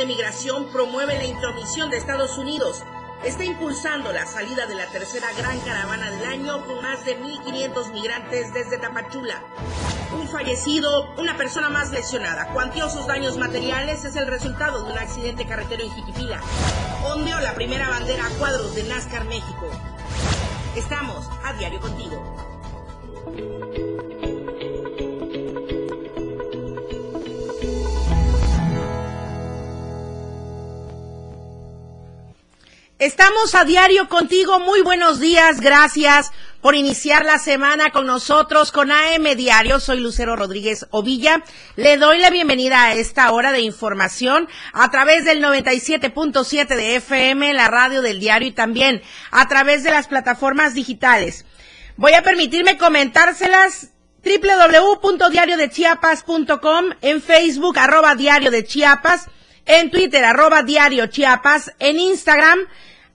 de Migración promueve la intromisión de Estados Unidos. Está impulsando la salida de la tercera gran caravana del año con más de 1.500 migrantes desde Tapachula. Un fallecido, una persona más lesionada, cuantiosos daños materiales es el resultado de un accidente carretero en Jiquipila. Ondeó la primera bandera a cuadros de NASCAR México. Estamos a diario contigo. Estamos a diario contigo. Muy buenos días. Gracias por iniciar la semana con nosotros con AM Diario. Soy Lucero Rodríguez Ovilla. Le doy la bienvenida a esta hora de información a través del 97.7 de FM, la radio del diario y también a través de las plataformas digitales. Voy a permitirme comentárselas www.diariodechiapas.com, en Facebook arroba diario de Chiapas, en Twitter arroba diario Chiapas, en Instagram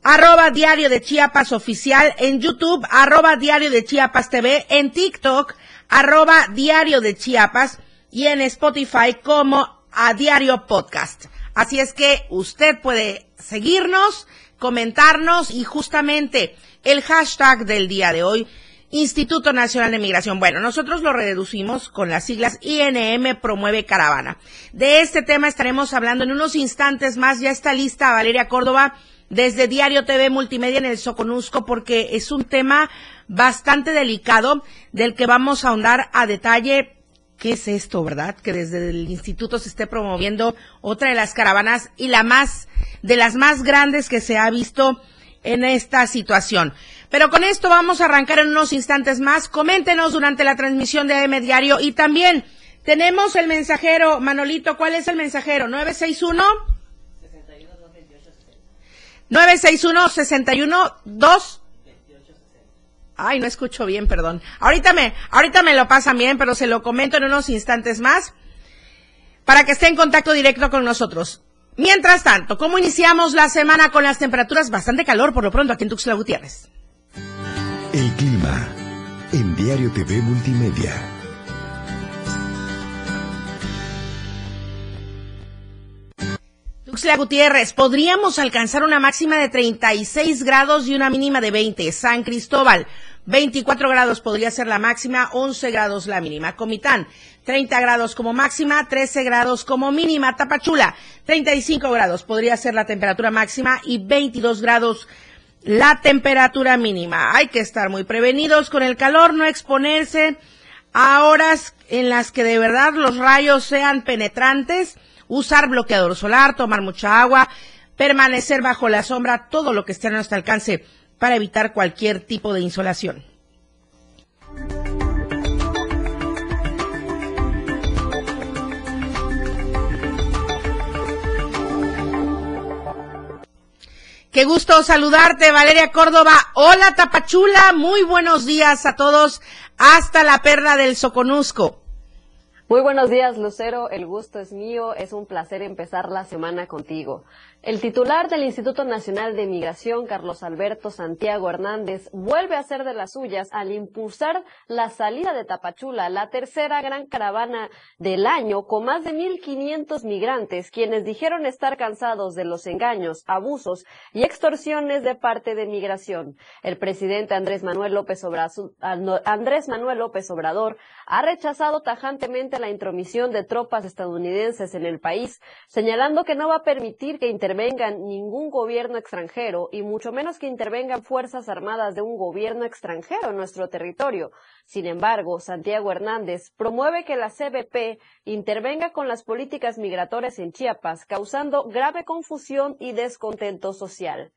arroba diario de Chiapas oficial, en YouTube, arroba diario de Chiapas TV, en TikTok, arroba diario de Chiapas y en Spotify como a diario podcast. Así es que usted puede seguirnos, comentarnos y justamente el hashtag del día de hoy, Instituto Nacional de Migración. Bueno, nosotros lo reducimos con las siglas INM Promueve Caravana. De este tema estaremos hablando en unos instantes más. Ya está lista Valeria Córdoba desde Diario TV Multimedia en el Soconusco porque es un tema bastante delicado del que vamos a ahondar a detalle. ¿Qué es esto, verdad? Que desde el instituto se esté promoviendo otra de las caravanas y la más, de las más grandes que se ha visto en esta situación. Pero con esto vamos a arrancar en unos instantes más. Coméntenos durante la transmisión de AM Diario y también tenemos el mensajero. Manolito, ¿cuál es el mensajero? 961 961-61-2. Ay, no escucho bien, perdón. Ahorita me, ahorita me lo pasan bien, pero se lo comento en unos instantes más para que esté en contacto directo con nosotros. Mientras tanto, ¿cómo iniciamos la semana con las temperaturas? Bastante calor por lo pronto aquí en Tuxtla Gutiérrez. El clima en Diario TV Multimedia. Tuxtla Gutiérrez, podríamos alcanzar una máxima de 36 grados y una mínima de 20. San Cristóbal, 24 grados podría ser la máxima, 11 grados la mínima. Comitán, 30 grados como máxima, 13 grados como mínima. Tapachula, 35 grados podría ser la temperatura máxima y 22 grados la temperatura mínima. Hay que estar muy prevenidos con el calor, no exponerse a horas en las que de verdad los rayos sean penetrantes usar bloqueador solar, tomar mucha agua, permanecer bajo la sombra, todo lo que esté a nuestro alcance para evitar cualquier tipo de insolación. Qué gusto saludarte, Valeria Córdoba. Hola, Tapachula. Muy buenos días a todos hasta la perla del Soconusco. Muy buenos días, Lucero. El gusto es mío. Es un placer empezar la semana contigo. El titular del Instituto Nacional de Migración, Carlos Alberto Santiago Hernández, vuelve a ser de las suyas al impulsar la salida de Tapachula, la tercera gran caravana del año, con más de 1.500 migrantes, quienes dijeron estar cansados de los engaños, abusos y extorsiones de parte de migración. El presidente Andrés Manuel López, Andrés Manuel López Obrador ha rechazado tajantemente la intromisión de tropas estadounidenses en el país, señalando que no va a permitir que intervengan intervengan ningún gobierno extranjero y mucho menos que intervengan fuerzas armadas de un gobierno extranjero en nuestro territorio. Sin embargo, Santiago Hernández promueve que la CBP intervenga con las políticas migratorias en Chiapas, causando grave confusión y descontento social.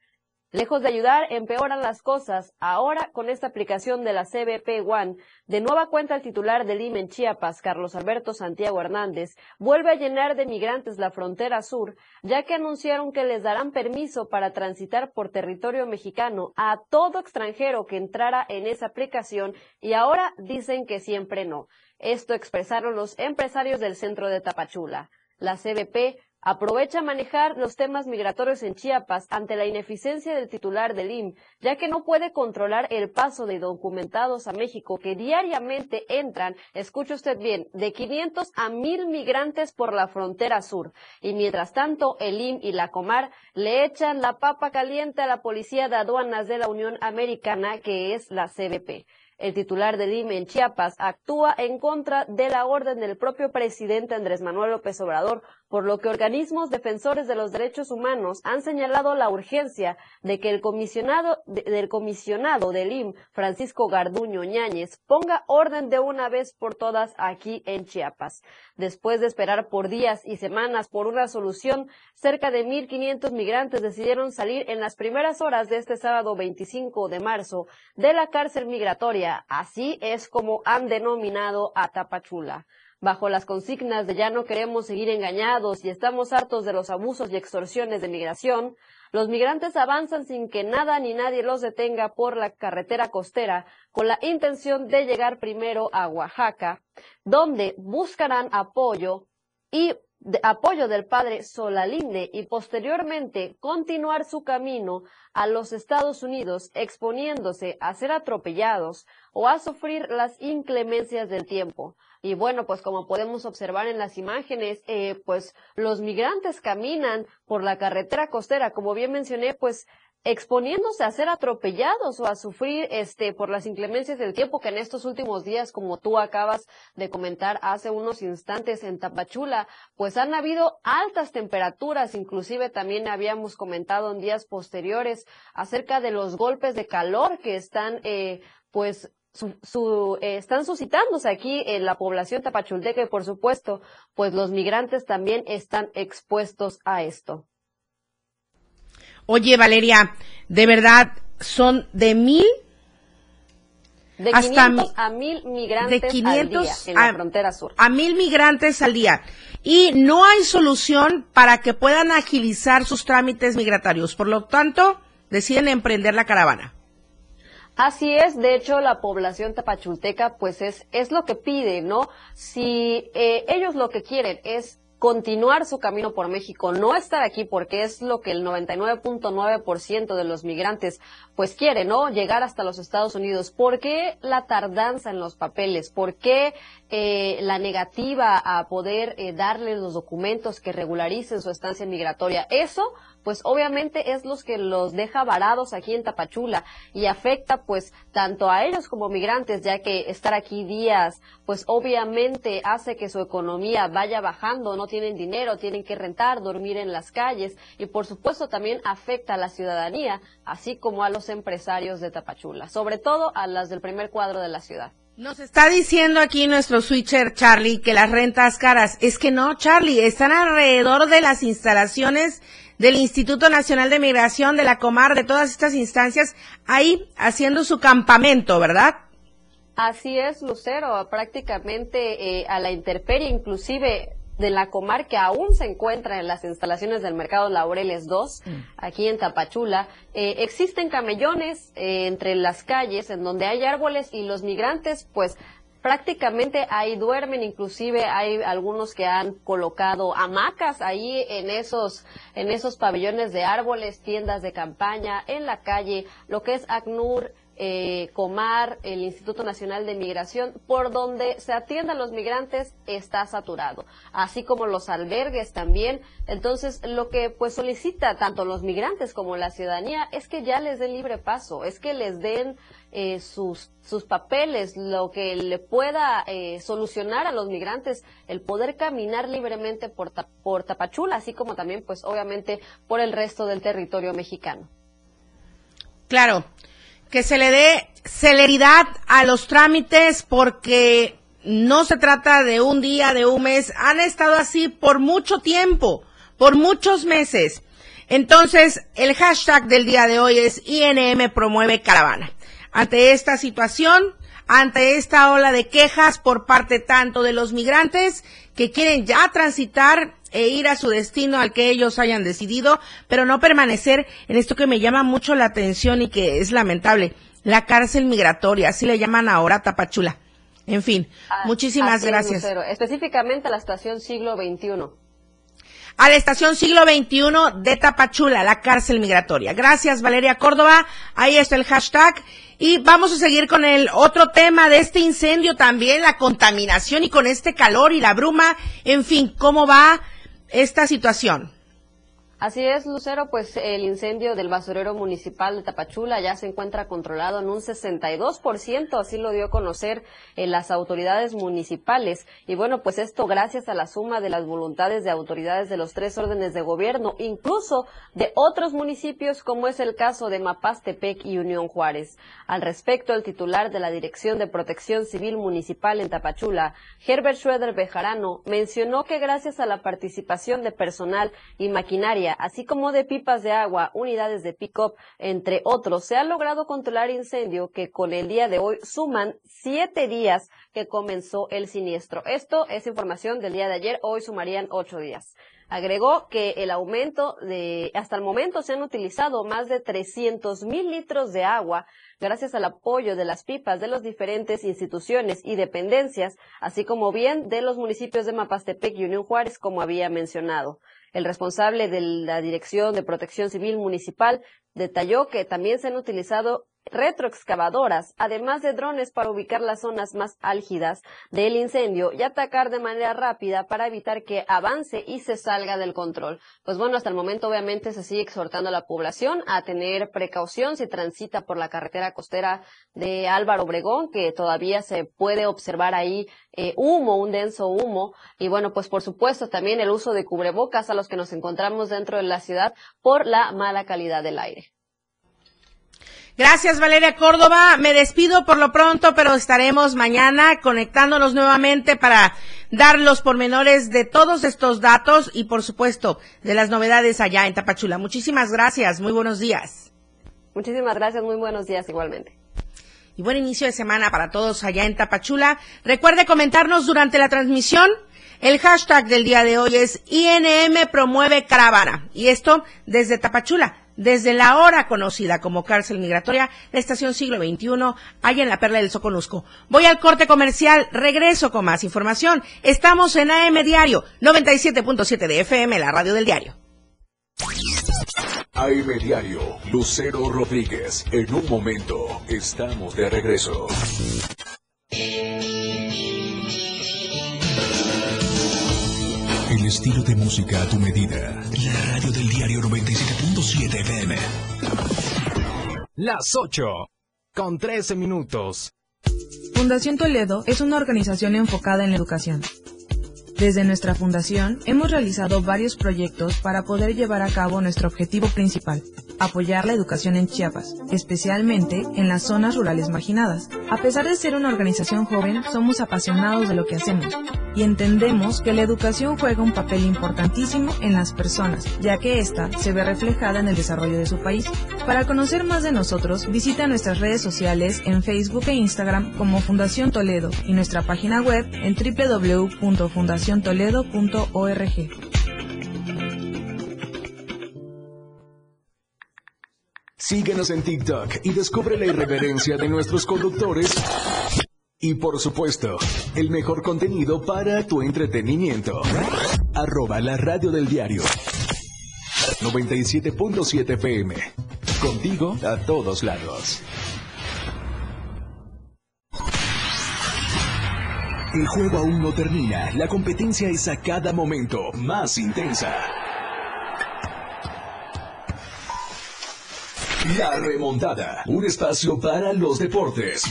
Lejos de ayudar, empeoran las cosas. Ahora, con esta aplicación de la CBP One, de nueva cuenta el titular del IME en Chiapas, Carlos Alberto Santiago Hernández, vuelve a llenar de migrantes la frontera sur, ya que anunciaron que les darán permiso para transitar por territorio mexicano a todo extranjero que entrara en esa aplicación y ahora dicen que siempre no. Esto expresaron los empresarios del centro de Tapachula. La CBP aprovecha manejar los temas migratorios en Chiapas ante la ineficiencia del titular del IM, ya que no puede controlar el paso de documentados a México que diariamente entran, escuche usted bien, de 500 a 1000 migrantes por la frontera sur. Y mientras tanto, el IM y la Comar le echan la papa caliente a la Policía de Aduanas de la Unión Americana, que es la CBP. El titular del IME en Chiapas actúa en contra de la orden del propio presidente Andrés Manuel López Obrador por lo que organismos defensores de los derechos humanos han señalado la urgencia de que el comisionado del comisionado del IM, Francisco Garduño Ñáñez, ponga orden de una vez por todas aquí en Chiapas. Después de esperar por días y semanas por una solución, cerca de 1.500 migrantes decidieron salir en las primeras horas de este sábado 25 de marzo de la cárcel migratoria. Así es como han denominado a Tapachula bajo las consignas de ya no queremos seguir engañados y estamos hartos de los abusos y extorsiones de migración, los migrantes avanzan sin que nada ni nadie los detenga por la carretera costera con la intención de llegar primero a Oaxaca, donde buscarán apoyo y apoyo del padre Solalinde y posteriormente continuar su camino a los Estados Unidos exponiéndose a ser atropellados o a sufrir las inclemencias del tiempo. Y bueno, pues como podemos observar en las imágenes, eh, pues los migrantes caminan por la carretera costera, como bien mencioné, pues exponiéndose a ser atropellados o a sufrir este por las inclemencias del tiempo que en estos últimos días, como tú acabas de comentar hace unos instantes en Tapachula, pues han habido altas temperaturas, inclusive también habíamos comentado en días posteriores acerca de los golpes de calor que están eh, pues su, eh, están suscitándose aquí en la población tapachulteca y por supuesto, pues los migrantes también están expuestos a esto. Oye, Valeria, de verdad, son de mil de hasta a mil migrantes de 500 al día en la frontera sur. A mil migrantes al día. Y no hay solución para que puedan agilizar sus trámites migratorios. Por lo tanto, deciden emprender la caravana. Así es, de hecho la población tapachulteca pues es, es lo que pide, ¿no? Si eh, ellos lo que quieren es continuar su camino por México, no estar aquí porque es lo que el 99.9% de los migrantes pues quiere, ¿no? Llegar hasta los Estados Unidos. ¿Por qué la tardanza en los papeles? ¿Por qué eh, la negativa a poder eh, darles los documentos que regularicen su estancia migratoria? Eso pues obviamente es los que los deja varados aquí en Tapachula y afecta pues tanto a ellos como migrantes, ya que estar aquí días, pues obviamente hace que su economía vaya bajando, no tienen dinero, tienen que rentar, dormir en las calles y por supuesto también afecta a la ciudadanía, así como a los empresarios de Tapachula, sobre todo a las del primer cuadro de la ciudad. Nos está diciendo aquí nuestro switcher Charlie que las rentas caras. Es que no, Charlie, están alrededor de las instalaciones del Instituto Nacional de Migración, de la Comar, de todas estas instancias, ahí haciendo su campamento, ¿verdad? Así es, Lucero, prácticamente eh, a la intemperie, inclusive de la Comar que aún se encuentra en las instalaciones del Mercado Laureles 2, mm. aquí en Tapachula. Eh, existen camellones eh, entre las calles en donde hay árboles y los migrantes pues prácticamente ahí duermen, inclusive hay algunos que han colocado hamacas ahí en esos, en esos pabellones de árboles, tiendas de campaña, en la calle, lo que es ACNUR, eh, Comar, el Instituto Nacional de Migración, por donde se atienda a los migrantes está saturado, así como los albergues también. Entonces, lo que pues solicita tanto los migrantes como la ciudadanía es que ya les den libre paso, es que les den eh, sus, sus papeles, lo que le pueda eh, solucionar a los migrantes el poder caminar libremente por, por Tapachula, así como también, pues obviamente, por el resto del territorio mexicano. Claro, que se le dé celeridad a los trámites porque no se trata de un día, de un mes, han estado así por mucho tiempo, por muchos meses. Entonces, el hashtag del día de hoy es INM promueve caravana. Ante esta situación, ante esta ola de quejas por parte tanto de los migrantes que quieren ya transitar e ir a su destino al que ellos hayan decidido, pero no permanecer en esto que me llama mucho la atención y que es lamentable, la cárcel migratoria, así le llaman ahora Tapachula. En fin, ah, muchísimas gracias. específicamente la estación siglo XXI. a la estación siglo XXI de Tapachula, la cárcel migratoria. Gracias, Valeria Córdoba. Ahí está el hashtag. Y vamos a seguir con el otro tema de este incendio también, la contaminación y con este calor y la bruma. En fin, ¿cómo va esta situación? Así es, Lucero, pues el incendio del basurero municipal de Tapachula ya se encuentra controlado en un 62%, así lo dio a conocer en las autoridades municipales. Y bueno, pues esto gracias a la suma de las voluntades de autoridades de los tres órdenes de gobierno, incluso de otros municipios, como es el caso de Mapastepec y Unión Juárez. Al respecto, el titular de la Dirección de Protección Civil Municipal en Tapachula, Herbert Schroeder Bejarano, mencionó que gracias a la participación de personal y maquinaria así como de pipas de agua, unidades de pick-up, entre otros, se ha logrado controlar incendio que con el día de hoy suman siete días que comenzó el siniestro. Esto es información del día de ayer, hoy sumarían ocho días. Agregó que el aumento de, hasta el momento se han utilizado más de 300 mil litros de agua gracias al apoyo de las pipas de las diferentes instituciones y dependencias, así como bien de los municipios de Mapastepec y Unión Juárez, como había mencionado. El responsable de la Dirección de Protección Civil Municipal detalló que también se han utilizado retroexcavadoras, además de drones para ubicar las zonas más álgidas del incendio y atacar de manera rápida para evitar que avance y se salga del control. Pues bueno, hasta el momento obviamente se sigue exhortando a la población a tener precaución si transita por la carretera costera de Álvaro Obregón, que todavía se puede observar ahí eh, humo, un denso humo. Y bueno, pues por supuesto también el uso de cubrebocas a los que nos encontramos dentro de la ciudad por la mala calidad del aire. Gracias, Valeria Córdoba. Me despido por lo pronto, pero estaremos mañana conectándonos nuevamente para dar los pormenores de todos estos datos y, por supuesto, de las novedades allá en Tapachula. Muchísimas gracias. Muy buenos días. Muchísimas gracias. Muy buenos días igualmente. Y buen inicio de semana para todos allá en Tapachula. Recuerde comentarnos durante la transmisión. El hashtag del día de hoy es INM promueve caravana. Y esto desde Tapachula desde la hora conocida como cárcel migratoria, la estación siglo XXI, allá en la Perla del Soconusco. Voy al corte comercial, regreso con más información. Estamos en AM Diario, 97.7 de FM, la radio del diario. AM Diario, Lucero Rodríguez. En un momento, estamos de regreso. Estilo de música a tu medida. La radio del diario 97.7 FM. Las 8. Con 13 minutos. Fundación Toledo es una organización enfocada en la educación. Desde nuestra fundación hemos realizado varios proyectos para poder llevar a cabo nuestro objetivo principal, apoyar la educación en Chiapas, especialmente en las zonas rurales marginadas. A pesar de ser una organización joven, somos apasionados de lo que hacemos y entendemos que la educación juega un papel importantísimo en las personas, ya que ésta se ve reflejada en el desarrollo de su país. Para conocer más de nosotros, visita nuestras redes sociales en Facebook e Instagram como Fundación Toledo y nuestra página web en www.fundaciontoledo.org. Síguenos en TikTok y descubre la irreverencia de nuestros conductores. Y por supuesto, el mejor contenido para tu entretenimiento. Arroba la radio del diario. 97.7 FM. Contigo a todos lados. El juego aún no termina. La competencia es a cada momento más intensa. La remontada. Un espacio para los deportes.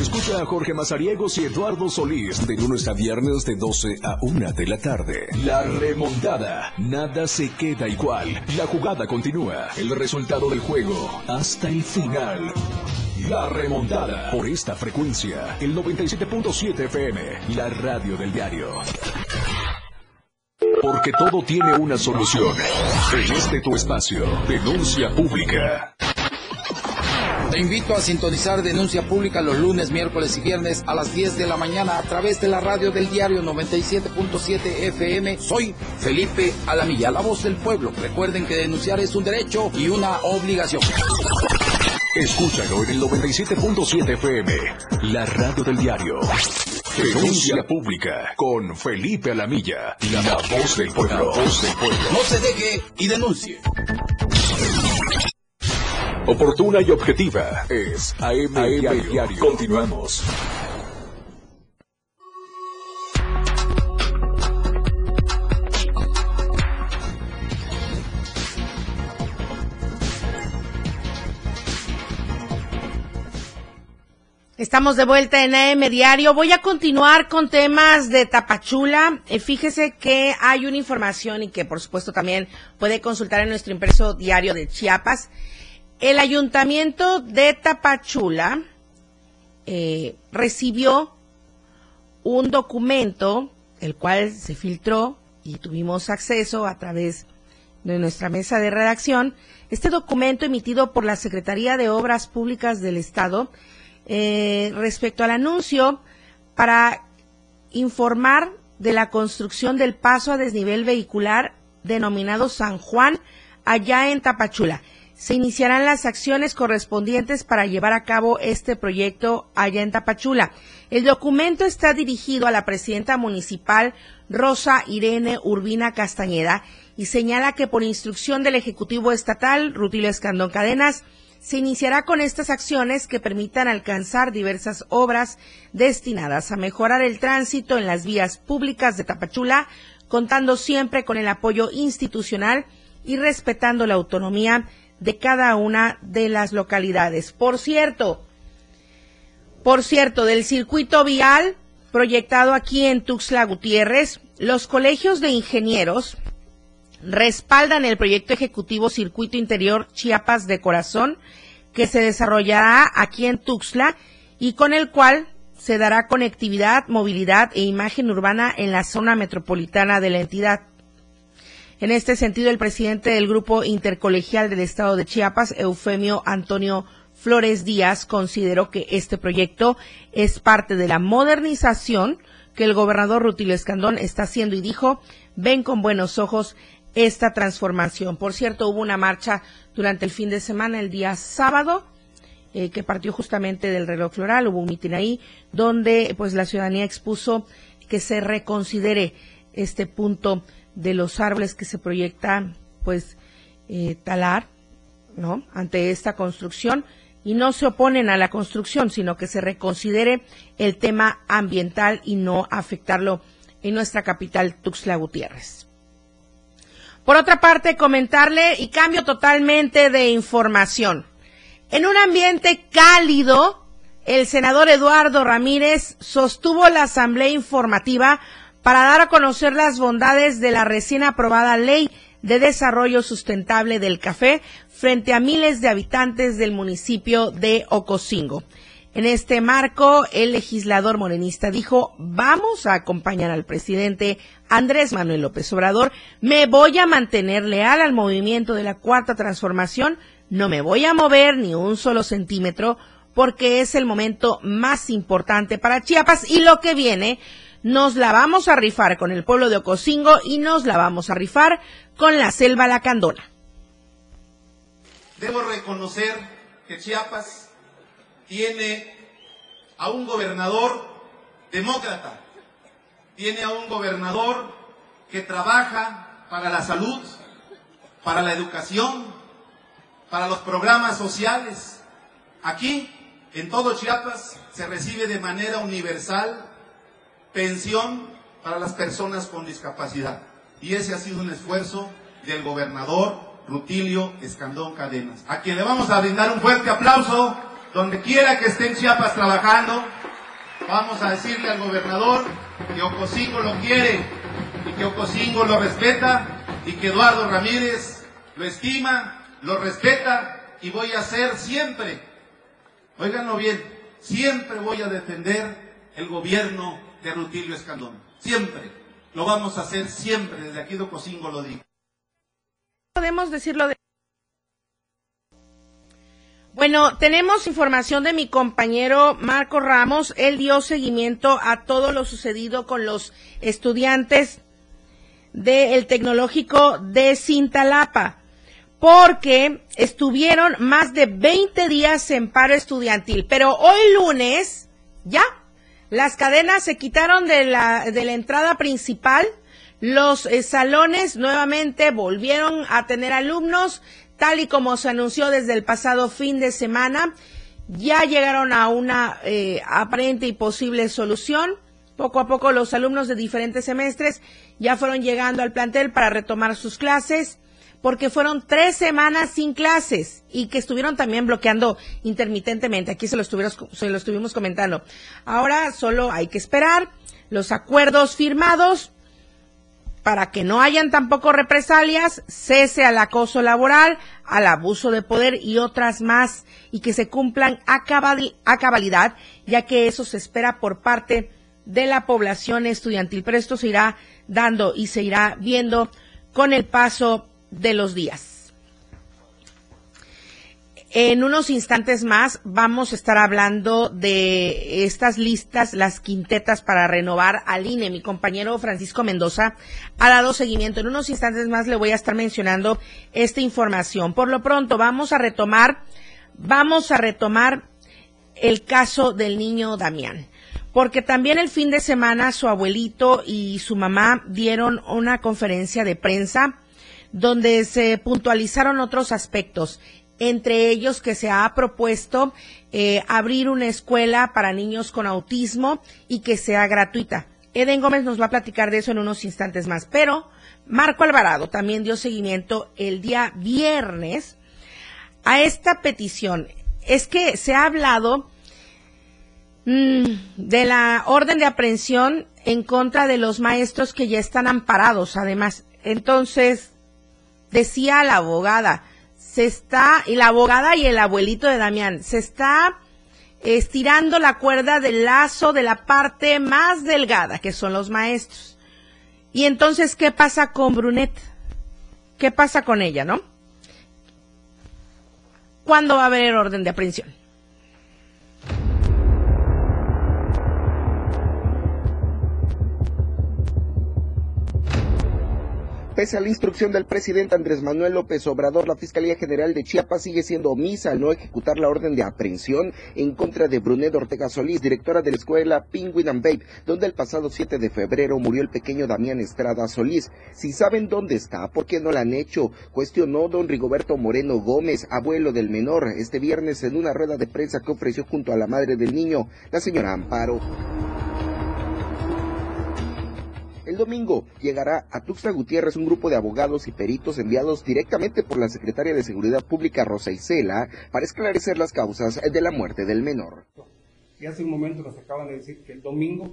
Escucha a Jorge Mazariegos y Eduardo Solís de lunes a viernes de 12 a 1 de la tarde. La remontada. Nada se queda igual. La jugada continúa. El resultado del juego hasta el final. La remontada. Por esta frecuencia, el 97.7 FM, la radio del diario. Porque todo tiene una solución. En este tu espacio, denuncia pública. Invito a sintonizar Denuncia Pública los lunes, miércoles y viernes a las 10 de la mañana a través de la radio del diario 97.7 FM. Soy Felipe Alamilla, la voz del pueblo. Recuerden que denunciar es un derecho y una obligación. Escúchalo en el 97.7 FM, la radio del diario. Denuncia pública con Felipe Alamilla, la voz del pueblo. Voz del pueblo. No se deje y denuncie. Oportuna y objetiva es AM, Diario. Continuamos. Estamos de vuelta en AM Diario. Voy a continuar con temas de Tapachula. Eh, fíjese que hay una información y que por supuesto también puede consultar en nuestro impreso diario de Chiapas. El ayuntamiento de Tapachula eh, recibió un documento, el cual se filtró y tuvimos acceso a través de nuestra mesa de redacción. Este documento emitido por la Secretaría de Obras Públicas del Estado eh, respecto al anuncio para informar de la construcción del paso a desnivel vehicular denominado San Juan allá en Tapachula. Se iniciarán las acciones correspondientes para llevar a cabo este proyecto allá en Tapachula. El documento está dirigido a la presidenta municipal Rosa Irene Urbina Castañeda y señala que por instrucción del Ejecutivo Estatal, Rutilio Escandón Cadenas, se iniciará con estas acciones que permitan alcanzar diversas obras destinadas a mejorar el tránsito en las vías públicas de Tapachula, contando siempre con el apoyo institucional y respetando la autonomía de cada una de las localidades. Por cierto, por cierto, del circuito vial proyectado aquí en Tuxtla Gutiérrez, los colegios de ingenieros respaldan el proyecto ejecutivo Circuito Interior Chiapas de Corazón, que se desarrollará aquí en Tuxtla y con el cual se dará conectividad, movilidad e imagen urbana en la zona metropolitana de la entidad. En este sentido, el presidente del Grupo Intercolegial del Estado de Chiapas, Eufemio Antonio Flores Díaz, consideró que este proyecto es parte de la modernización que el gobernador Rutilio Escandón está haciendo y dijo, ven con buenos ojos esta transformación. Por cierto, hubo una marcha durante el fin de semana, el día sábado, eh, que partió justamente del reloj floral, hubo un mitin ahí, donde pues la ciudadanía expuso que se reconsidere este punto de los árboles que se proyecta pues eh, talar, ¿no? Ante esta construcción y no se oponen a la construcción, sino que se reconsidere el tema ambiental y no afectarlo en nuestra capital, Tuxtla Gutiérrez. Por otra parte, comentarle y cambio totalmente de información. En un ambiente cálido, el senador Eduardo Ramírez sostuvo la asamblea informativa para dar a conocer las bondades de la recién aprobada ley de desarrollo sustentable del café frente a miles de habitantes del municipio de Ocosingo. En este marco, el legislador morenista dijo, vamos a acompañar al presidente Andrés Manuel López Obrador, me voy a mantener leal al movimiento de la cuarta transformación, no me voy a mover ni un solo centímetro porque es el momento más importante para Chiapas y lo que viene nos la vamos a rifar con el pueblo de Ocosingo y nos la vamos a rifar con la selva lacandona. Debo reconocer que Chiapas tiene a un gobernador demócrata, tiene a un gobernador que trabaja para la salud, para la educación, para los programas sociales. Aquí, en todo Chiapas, se recibe de manera universal pensión para las personas con discapacidad. Y ese ha sido un esfuerzo del gobernador Rutilio Escandón Cadenas, a quien le vamos a brindar un fuerte aplauso donde quiera que esté en Chiapas trabajando, vamos a decirle al gobernador que Ocosingo lo quiere y que Ocosingo lo respeta y que Eduardo Ramírez lo estima, lo respeta y voy a hacer siempre, oiganlo bien, siempre voy a defender el gobierno de Rutilio Escandón, siempre, lo vamos a hacer siempre, desde aquí de Ocosingo lo digo. Podemos decirlo de bueno, tenemos información de mi compañero Marco Ramos. Él dio seguimiento a todo lo sucedido con los estudiantes del Tecnológico de Cintalapa, porque estuvieron más de 20 días en paro estudiantil. Pero hoy lunes, ya, Las cadenas se quitaron de la, de la entrada principal. Los eh, salones nuevamente volvieron a tener alumnos, tal y como se anunció desde el pasado fin de semana. Ya llegaron a una eh, aparente y posible solución. Poco a poco los alumnos de diferentes semestres ya fueron llegando al plantel para retomar sus clases porque fueron tres semanas sin clases y que estuvieron también bloqueando intermitentemente. Aquí se lo, se estuvimos comentando. Ahora solo hay que esperar los acuerdos firmados para que no hayan tampoco represalias, cese al acoso laboral, al abuso de poder y otras más, y que se cumplan a cabalidad, ya que eso se espera por parte de la población estudiantil. Pero esto se irá dando y se irá viendo con el paso de los días. En unos instantes más vamos a estar hablando de estas listas, las quintetas para renovar al INE. Mi compañero Francisco Mendoza ha dado seguimiento. En unos instantes más le voy a estar mencionando esta información. Por lo pronto vamos a retomar, vamos a retomar el caso del niño Damián. Porque también el fin de semana su abuelito y su mamá dieron una conferencia de prensa donde se puntualizaron otros aspectos, entre ellos que se ha propuesto eh, abrir una escuela para niños con autismo y que sea gratuita. Eden Gómez nos va a platicar de eso en unos instantes más, pero Marco Alvarado también dio seguimiento el día viernes a esta petición. Es que se ha hablado mm, de la orden de aprehensión en contra de los maestros que ya están amparados, además. Entonces, decía la abogada, se está, y la abogada y el abuelito de Damián, se está estirando la cuerda del lazo de la parte más delgada, que son los maestros. Y entonces, ¿qué pasa con Brunet? ¿Qué pasa con ella, no? ¿Cuándo va a haber orden de aprehensión? Pese a la instrucción del presidente Andrés Manuel López Obrador, la Fiscalía General de Chiapas sigue siendo omisa al no ejecutar la orden de aprehensión en contra de Brunet Ortega Solís, directora de la escuela Penguin and Babe, donde el pasado 7 de febrero murió el pequeño Damián Estrada Solís. Si saben dónde está, ¿por qué no la han hecho? Cuestionó don Rigoberto Moreno Gómez, abuelo del menor, este viernes en una rueda de prensa que ofreció junto a la madre del niño, la señora Amparo. Domingo llegará a Tuxtla Gutiérrez un grupo de abogados y peritos enviados directamente por la secretaria de Seguridad Pública Rosa Isela para esclarecer las causas de la muerte del menor. Y hace un momento nos acaban de decir que el domingo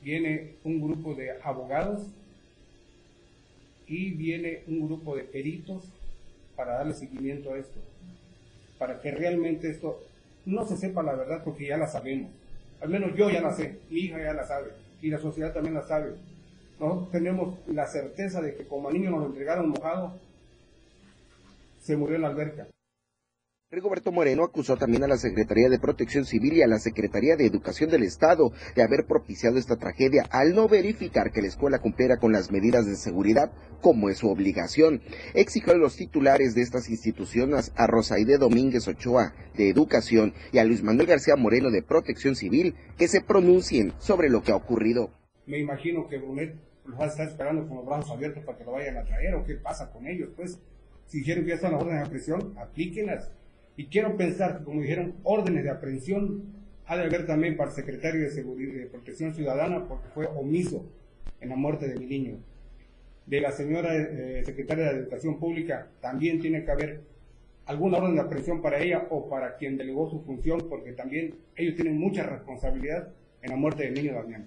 viene un grupo de abogados y viene un grupo de peritos para darle seguimiento a esto, para que realmente esto no se sepa la verdad porque ya la sabemos. Al menos yo ya la sé, mi hija ya la sabe y la sociedad también la sabe. Nosotros tenemos la certeza de que como a niño nos lo entregaron mojado, se murió en la alberca. Rigoberto Moreno acusó también a la Secretaría de Protección Civil y a la Secretaría de Educación del Estado de haber propiciado esta tragedia al no verificar que la escuela cumpliera con las medidas de seguridad como es su obligación. Exigió a los titulares de estas instituciones, a Rosaide Domínguez Ochoa de Educación y a Luis Manuel García Moreno de Protección Civil, que se pronuncien sobre lo que ha ocurrido. Me imagino que Brunet los va a estar esperando con los brazos abiertos para que lo vayan a traer o qué pasa con ellos, pues si dijeron que ya están las órdenes de aprehensión, aplíquenlas. Y quiero pensar que como dijeron órdenes de aprehensión, ha de haber también para el secretario de, Seguridad, de Protección Ciudadana porque fue omiso en la muerte de mi niño. De la señora eh, secretaria de Educación Pública también tiene que haber alguna orden de aprehensión para ella o para quien delegó su función porque también ellos tienen mucha responsabilidad en la muerte del niño Damián.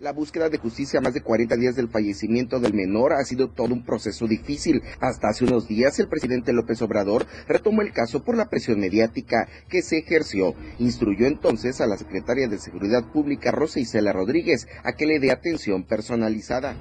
La búsqueda de justicia a más de 40 días del fallecimiento del menor ha sido todo un proceso difícil. Hasta hace unos días el presidente López Obrador retomó el caso por la presión mediática que se ejerció. Instruyó entonces a la secretaria de Seguridad Pública Rosa Isela Rodríguez a que le dé atención personalizada.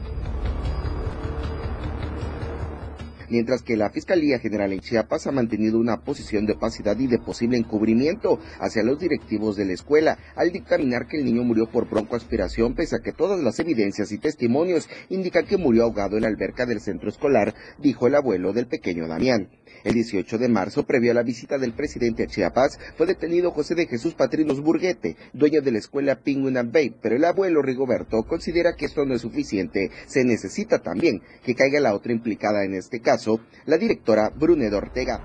Mientras que la Fiscalía General en Chiapas ha mantenido una posición de opacidad y de posible encubrimiento hacia los directivos de la escuela al dictaminar que el niño murió por broncoaspiración pese a que todas las evidencias y testimonios indican que murió ahogado en la alberca del centro escolar, dijo el abuelo del pequeño Damián. El 18 de marzo, previo a la visita del presidente a Chiapas, fue detenido José de Jesús Patrinos Burguete, dueño de la escuela Penguin and Bay, pero el abuelo Rigoberto considera que esto no es suficiente. Se necesita también que caiga la otra implicada en este caso, la directora Brunet Ortega.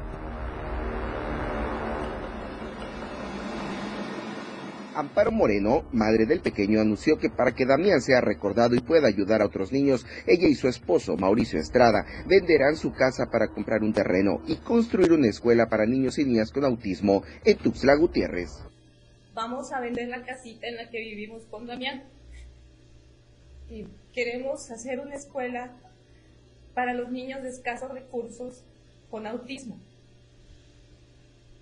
Amparo Moreno, madre del pequeño, anunció que para que Damián sea recordado y pueda ayudar a otros niños, ella y su esposo, Mauricio Estrada, venderán su casa para comprar un terreno y construir una escuela para niños y niñas con autismo en Tuxtla Gutiérrez. Vamos a vender la casita en la que vivimos con Damián. Y queremos hacer una escuela para los niños de escasos recursos con autismo.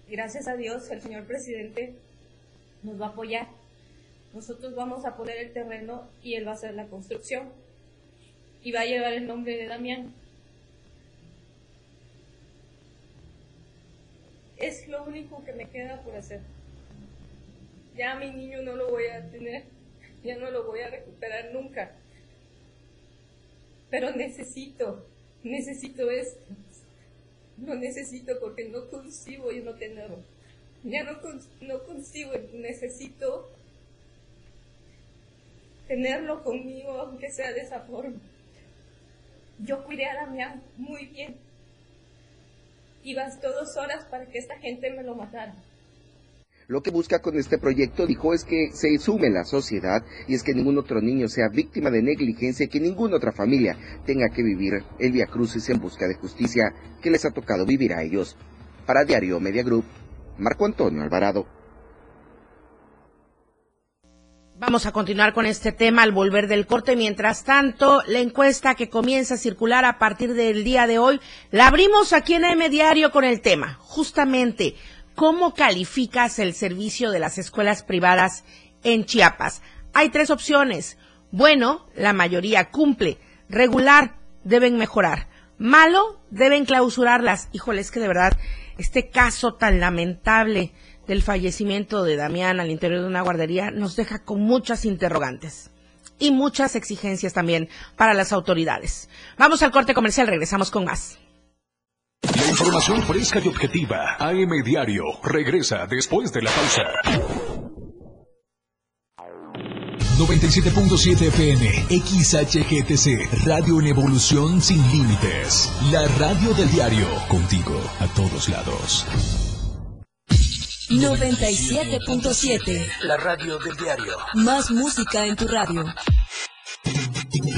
Gracias a Dios, el señor presidente nos va a apoyar. Nosotros vamos a poner el terreno y él va a hacer la construcción. Y va a llevar el nombre de Damián. Es lo único que me queda por hacer. Ya mi niño no lo voy a tener, ya no lo voy a recuperar nunca. Pero necesito, necesito esto. Lo necesito porque no consigo yo no tenerlo ya no, no consigo, necesito tenerlo conmigo, aunque sea de esa forma. Yo cuidé a Damián muy bien y bastó dos horas para que esta gente me lo matara. Lo que busca con este proyecto, dijo, es que se sume la sociedad y es que ningún otro niño sea víctima de negligencia y que ninguna otra familia tenga que vivir el Via Crucis en busca de justicia que les ha tocado vivir a ellos. Para Diario Media Group, Marco Antonio Alvarado. Vamos a continuar con este tema al volver del corte. Mientras tanto, la encuesta que comienza a circular a partir del día de hoy, la abrimos aquí en M Diario con el tema, justamente, ¿cómo calificas el servicio de las escuelas privadas en Chiapas? Hay tres opciones. Bueno, la mayoría cumple. Regular, deben mejorar. Malo, deben clausurarlas. Híjole, es que de verdad este caso tan lamentable del fallecimiento de Damián al interior de una guardería nos deja con muchas interrogantes y muchas exigencias también para las autoridades. Vamos al corte comercial, regresamos con más. La información fresca y objetiva, AM Diario, regresa después de la pausa. 97.7 FM, XHGTC, Radio en Evolución Sin Límites. La radio del diario, contigo a todos lados. 97.7, la radio del diario. Más música en tu radio.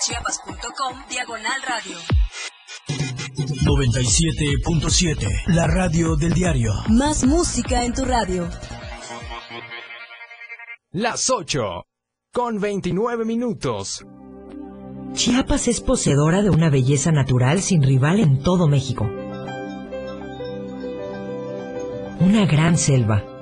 www.diariodechiapas.com Diagonal Radio. 97.7 La radio del diario. Más música en tu radio. Las 8 con 29 minutos. Chiapas es poseedora de una belleza natural sin rival en todo México. Una gran selva,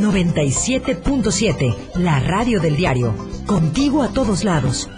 97.7, la radio del diario. Contigo a todos lados.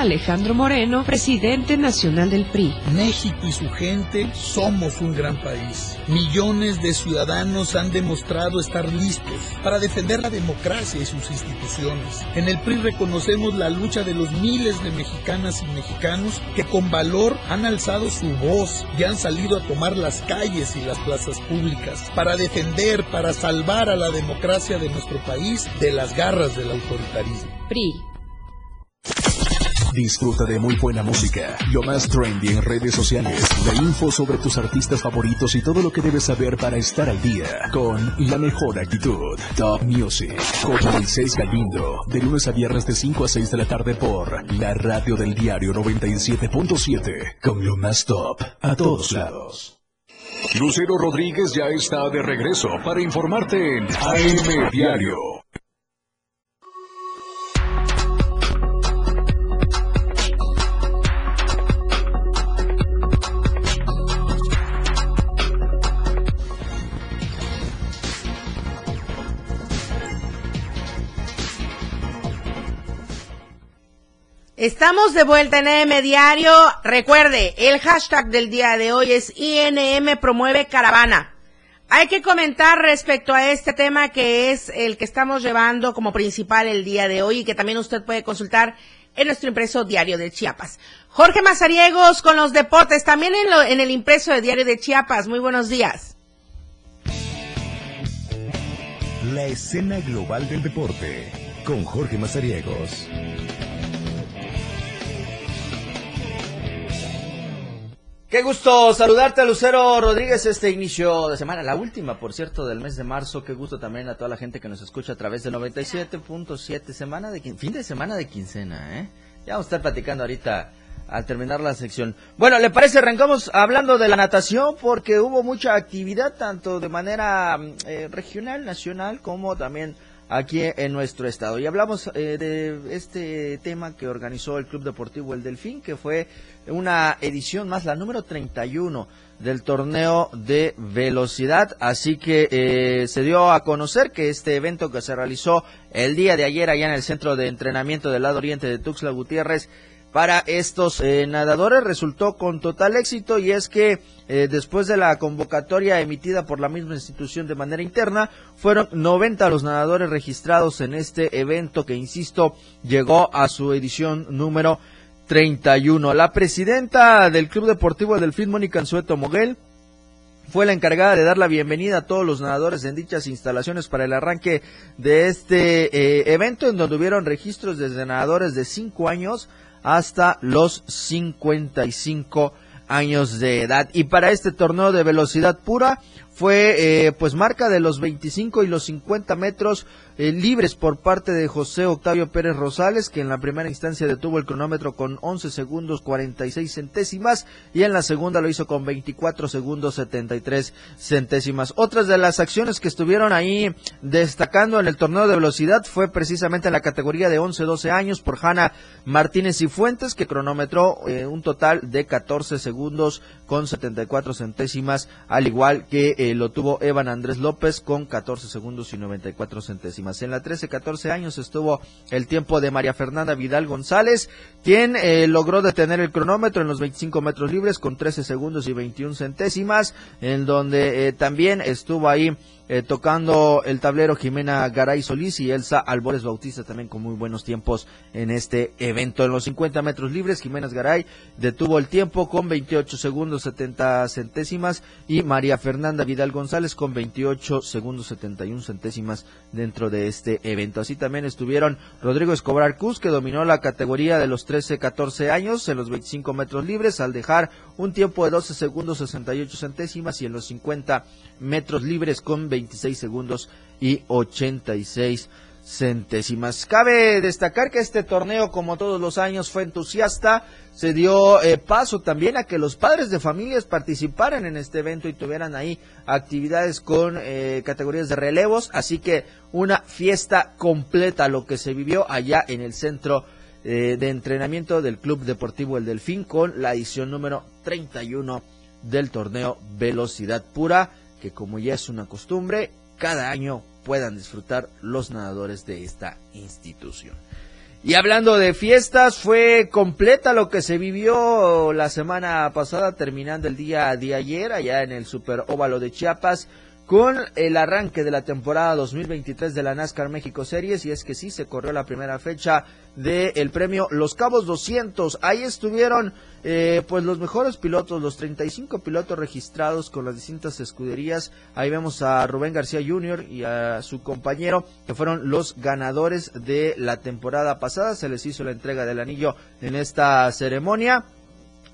Alejandro Moreno, presidente nacional del PRI. México y su gente somos un gran país. Millones de ciudadanos han demostrado estar listos para defender la democracia y sus instituciones. En el PRI reconocemos la lucha de los miles de mexicanas y mexicanos que con valor han alzado su voz y han salido a tomar las calles y las plazas públicas para defender, para salvar a la democracia de nuestro país de las garras del autoritarismo. PRI. Disfruta de muy buena música, lo más trendy en redes sociales, la info sobre tus artistas favoritos y todo lo que debes saber para estar al día con la mejor actitud. Top Music con Moisés Galindo, de lunes a viernes de 5 a 6 de la tarde por la radio del diario 97.7 con lo más top a todos lados. Lucero Rodríguez ya está de regreso para informarte en AM Diario. Estamos de vuelta en AM Diario. Recuerde, el hashtag del día de hoy es INM promueve caravana. Hay que comentar respecto a este tema que es el que estamos llevando como principal el día de hoy y que también usted puede consultar en nuestro impreso diario de Chiapas. Jorge Mazariegos con los deportes, también en, en el impreso de diario de Chiapas. Muy buenos días. La escena global del deporte con Jorge Mazariegos. Qué gusto saludarte, Lucero Rodríguez, este inicio de semana, la última, por cierto, del mes de marzo. Qué gusto también a toda la gente que nos escucha a través de 97.7, semana de fin de semana de quincena, ¿eh? Ya vamos a estar platicando ahorita al terminar la sección. Bueno, ¿le parece? Arrancamos hablando de la natación porque hubo mucha actividad tanto de manera eh, regional, nacional, como también aquí en nuestro estado. Y hablamos eh, de este tema que organizó el Club Deportivo El Delfín, que fue una edición más, la número 31 del torneo de velocidad. Así que eh, se dio a conocer que este evento que se realizó el día de ayer allá en el centro de entrenamiento del lado oriente de Tuxtla Gutiérrez para estos eh, nadadores resultó con total éxito y es que eh, después de la convocatoria emitida por la misma institución de manera interna fueron 90 los nadadores registrados en este evento que insisto llegó a su edición número 31. La presidenta del Club Deportivo Delfín, Mónica Anzueto Moguel, fue la encargada de dar la bienvenida a todos los nadadores en dichas instalaciones para el arranque de este eh, evento en donde hubieron registros desde nadadores de 5 años hasta los 55 años de edad. Y para este torneo de velocidad pura fue eh, pues marca de los 25 y los 50 metros eh, libres por parte de José Octavio Pérez Rosales, que en la primera instancia detuvo el cronómetro con 11 segundos 46 centésimas y en la segunda lo hizo con 24 segundos 73 centésimas. Otras de las acciones que estuvieron ahí destacando en el torneo de velocidad fue precisamente en la categoría de 11-12 años por Hanna Martínez y Fuentes, que cronometró eh, un total de 14 segundos con 74 centésimas, al igual que eh, lo tuvo Evan Andrés López con 14 segundos y 94 centésimas. En la 13-14 años estuvo el tiempo de María Fernanda Vidal González, quien eh, logró detener el cronómetro en los 25 metros libres con 13 segundos y 21 centésimas, en donde eh, también estuvo ahí eh, tocando el tablero Jimena Garay Solís y Elsa Albores Bautista también con muy buenos tiempos en este evento. En los 50 metros libres, Jimena Garay detuvo el tiempo con 28 segundos 70 centésimas y María Fernanda Vidal González con 28 segundos 71 centésimas dentro de este evento. Así también estuvieron Rodrigo Escobar Cus, que dominó la categoría de los 13-14 años en los 25 metros libres al dejar un tiempo de 12 segundos 68 centésimas y en los 50 metros libres con 26 segundos y 86 centésimas. Cabe destacar que este torneo, como todos los años, fue entusiasta. Se dio eh, paso también a que los padres de familias participaran en este evento y tuvieran ahí actividades con eh, categorías de relevos. Así que una fiesta completa lo que se vivió allá en el centro eh, de entrenamiento del Club Deportivo El Delfín con la edición número 31 del torneo Velocidad Pura que como ya es una costumbre, cada año puedan disfrutar los nadadores de esta institución. Y hablando de fiestas, fue completa lo que se vivió la semana pasada, terminando el día de ayer, allá en el Super Óvalo de Chiapas con el arranque de la temporada 2023 de la NASCAR México Series y es que sí se corrió la primera fecha del premio Los Cabos 200. Ahí estuvieron eh, pues los mejores pilotos, los 35 pilotos registrados con las distintas escuderías. Ahí vemos a Rubén García Jr. y a su compañero que fueron los ganadores de la temporada pasada. Se les hizo la entrega del anillo en esta ceremonia.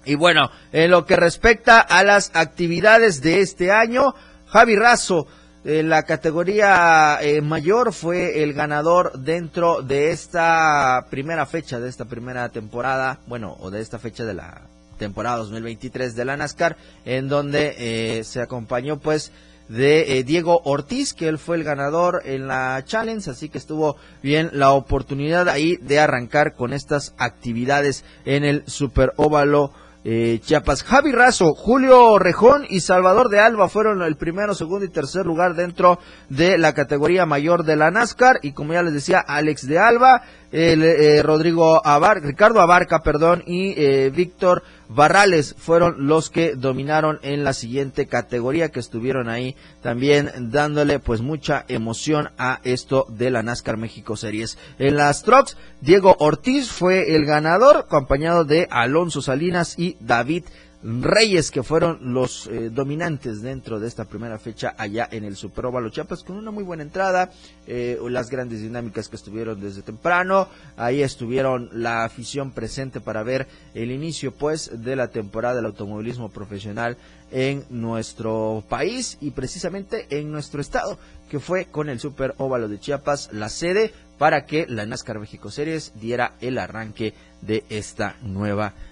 Y bueno, en lo que respecta a las actividades de este año, Javi Razo, en la categoría eh, mayor, fue el ganador dentro de esta primera fecha, de esta primera temporada, bueno, o de esta fecha de la temporada 2023 de la NASCAR, en donde eh, se acompañó pues de eh, Diego Ortiz, que él fue el ganador en la Challenge, así que estuvo bien la oportunidad ahí de arrancar con estas actividades en el Super Óvalo eh, Chiapas. Javi Razo, Julio Rejón y Salvador de Alba fueron el primero, segundo y tercer lugar dentro de la categoría mayor de la NASCAR. Y como ya les decía, Alex de Alba, el, eh, Rodrigo Abarca, Ricardo Abarca, perdón, y eh, Víctor Barrales fueron los que dominaron en la siguiente categoría que estuvieron ahí también dándole pues mucha emoción a esto de la NASCAR México Series. En las trucks, Diego Ortiz fue el ganador acompañado de Alonso Salinas y David Reyes, que fueron los eh, dominantes dentro de esta primera fecha allá en el Super Óvalo Chiapas, con una muy buena entrada, eh, las grandes dinámicas que estuvieron desde temprano, ahí estuvieron la afición presente para ver el inicio pues de la temporada del automovilismo profesional en nuestro país y precisamente en nuestro estado, que fue con el Super Óvalo de Chiapas la sede para que la NASCAR México Series diera el arranque de esta nueva temporada.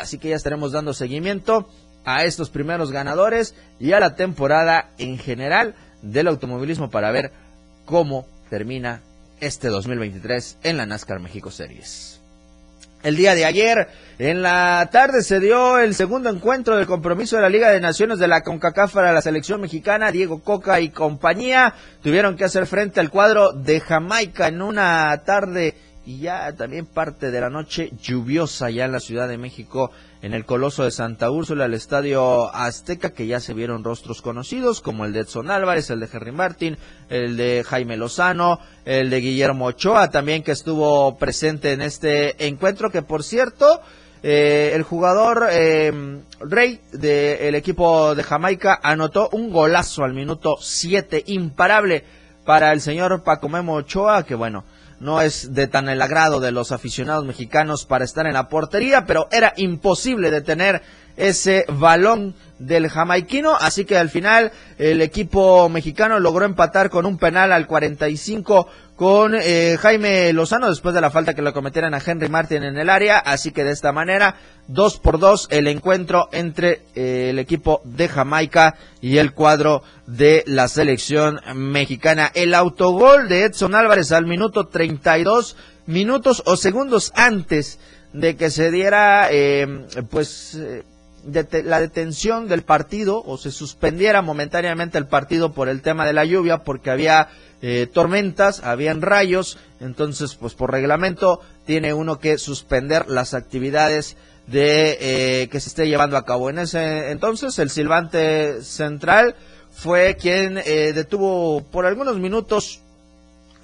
Así que ya estaremos dando seguimiento a estos primeros ganadores y a la temporada en general del automovilismo para ver cómo termina este 2023 en la NASCAR México Series. El día de ayer, en la tarde, se dio el segundo encuentro del compromiso de la Liga de Naciones de la CONCACAF para la selección mexicana. Diego Coca y compañía tuvieron que hacer frente al cuadro de Jamaica en una tarde y ya también parte de la noche lluviosa ya en la Ciudad de México, en el Coloso de Santa Úrsula, el Estadio Azteca, que ya se vieron rostros conocidos como el de Edson Álvarez, el de Henry Martin, el de Jaime Lozano, el de Guillermo Ochoa también que estuvo presente en este encuentro, que por cierto, eh, el jugador eh, Rey del equipo de Jamaica anotó un golazo al minuto 7, imparable para el señor Paco Memo Ochoa, que bueno, no es de tan el agrado de los aficionados mexicanos para estar en la portería, pero era imposible detener ese balón del jamaiquino, así que al final el equipo mexicano logró empatar con un penal al 45 con eh, Jaime Lozano después de la falta que le cometieran a Henry Martin en el área, así que de esta manera dos por dos el encuentro entre eh, el equipo de Jamaica y el cuadro de la selección mexicana. El autogol de Edson Álvarez al minuto 32 minutos o segundos antes de que se diera eh, pues la detención del partido o se suspendiera momentáneamente el partido por el tema de la lluvia porque había eh, tormentas, habían rayos, entonces pues por reglamento tiene uno que suspender las actividades de eh, que se esté llevando a cabo. En ese entonces el silbante central fue quien eh, detuvo por algunos minutos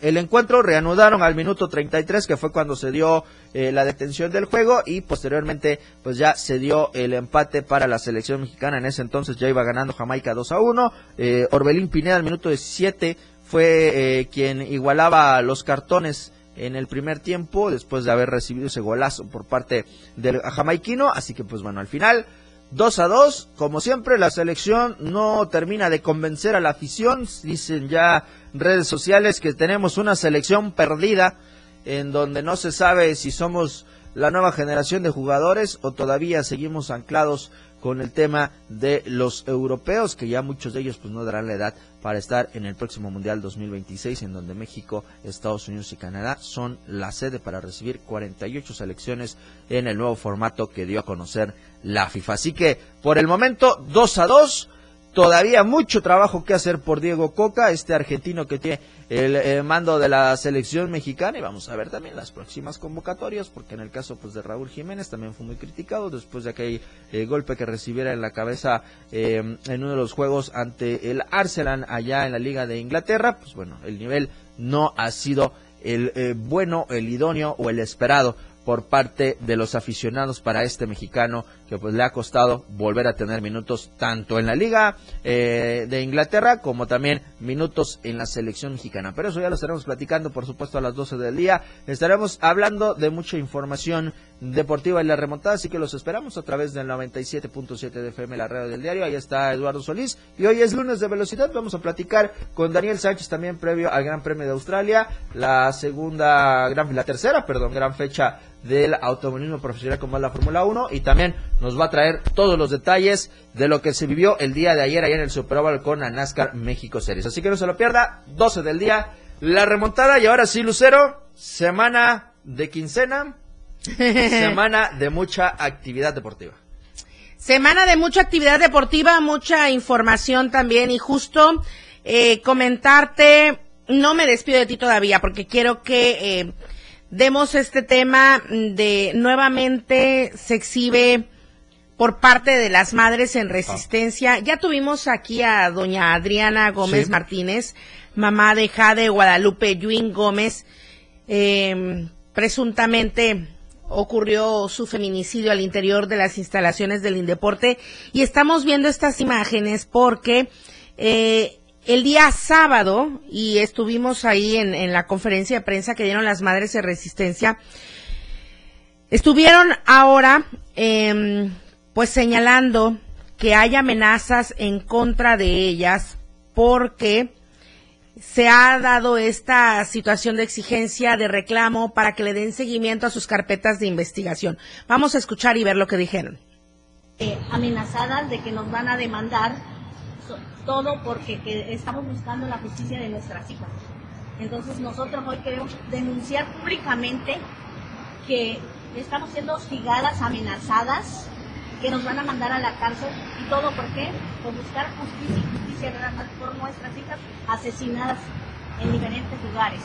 el encuentro reanudaron al minuto 33, que fue cuando se dio eh, la detención del juego, y posteriormente, pues ya se dio el empate para la selección mexicana. En ese entonces ya iba ganando Jamaica 2 a 1. Eh, Orbelín Pineda al minuto 17 fue eh, quien igualaba los cartones en el primer tiempo, después de haber recibido ese golazo por parte del jamaiquino. Así que, pues bueno, al final 2 a 2, como siempre, la selección no termina de convencer a la afición. Dicen ya redes sociales que tenemos una selección perdida en donde no se sabe si somos la nueva generación de jugadores o todavía seguimos anclados con el tema de los europeos, que ya muchos de ellos pues no darán la edad para estar en el próximo Mundial 2026, en donde México, Estados Unidos y Canadá son la sede para recibir 48 selecciones en el nuevo formato que dio a conocer la FIFA. Así que por el momento 2 a 2 todavía mucho trabajo que hacer por Diego Coca, este argentino que tiene el eh, mando de la selección mexicana. Y vamos a ver también las próximas convocatorias porque en el caso pues de Raúl Jiménez también fue muy criticado después de aquel eh, golpe que recibiera en la cabeza eh, en uno de los juegos ante el Arsenal allá en la Liga de Inglaterra, pues bueno, el nivel no ha sido el bueno, el idóneo o el esperado por parte de los aficionados para este mexicano que pues le ha costado volver a tener minutos tanto en la liga eh, de Inglaterra como también minutos en la selección mexicana. Pero eso ya lo estaremos platicando por supuesto a las 12 del día. Estaremos hablando de mucha información deportiva en la remontada, así que los esperamos a través del 97.7 de FM, la radio del diario. Ahí está Eduardo Solís y hoy es lunes de velocidad. Vamos a platicar con Daniel Sánchez también previo al Gran Premio de Australia, la segunda, gran, la tercera, perdón, gran fecha del automovilismo profesional como es la Fórmula 1 y también nos va a traer todos los detalles de lo que se vivió el día de ayer allá en el Super Bowl con la NASCAR México Series. Así que no se lo pierda, 12 del día, la remontada y ahora sí, Lucero, semana de quincena, semana de mucha actividad deportiva. Semana de mucha actividad deportiva, mucha información también y justo eh, comentarte, no me despido de ti todavía porque quiero que... Eh, demos este tema de nuevamente se exhibe por parte de las madres en resistencia. Ya tuvimos aquí a doña Adriana Gómez Martínez, mamá de Jade Guadalupe Yuin Gómez. Eh, presuntamente ocurrió su feminicidio al interior de las instalaciones del Indeporte y estamos viendo estas imágenes porque eh, el día sábado, y estuvimos ahí en, la conferencia de prensa que dieron las madres de resistencia, estuvieron ahora em, pues señalando que hay amenazas en contra de ellas porque se ha dado esta situación de exigencia, de reclamo, para que le den seguimiento a sus carpetas de investigación. Vamos a escuchar y ver lo que dijeron. Eh, amenazadas de que nos van a demandar todo porque estamos buscando la justicia de nuestras hijas. Entonces nosotros hoy queremos denunciar públicamente que estamos siendo hostigadas, amenazadas, que nos van a mandar a la cárcel y todo por qué? Por buscar justicia y justicia por nuestras hijas asesinadas en diferentes lugares.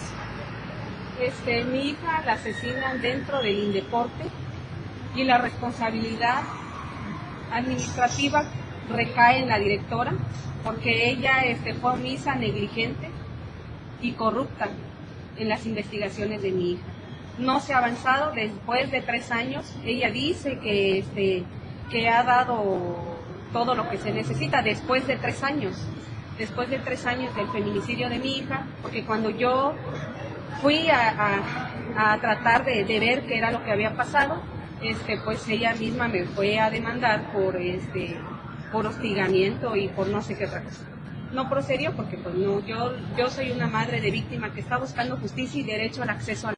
Este, mi hija la asesinan dentro del Indeporte y la responsabilidad administrativa recae en la directora porque ella este, fue omisa, negligente y corrupta en las investigaciones de mi hija. No se ha avanzado después de tres años. Ella dice que, este, que ha dado todo lo que se necesita después de tres años. Después de tres años del feminicidio de mi hija, porque cuando yo fui a, tratar de, ver qué era lo que había pasado, este, pues ella misma me fue a demandar por este, por hostigamiento y por no sé qué otra cosa. No procedió porque pues no, yo, yo soy una madre de víctima que está buscando justicia y derecho al acceso a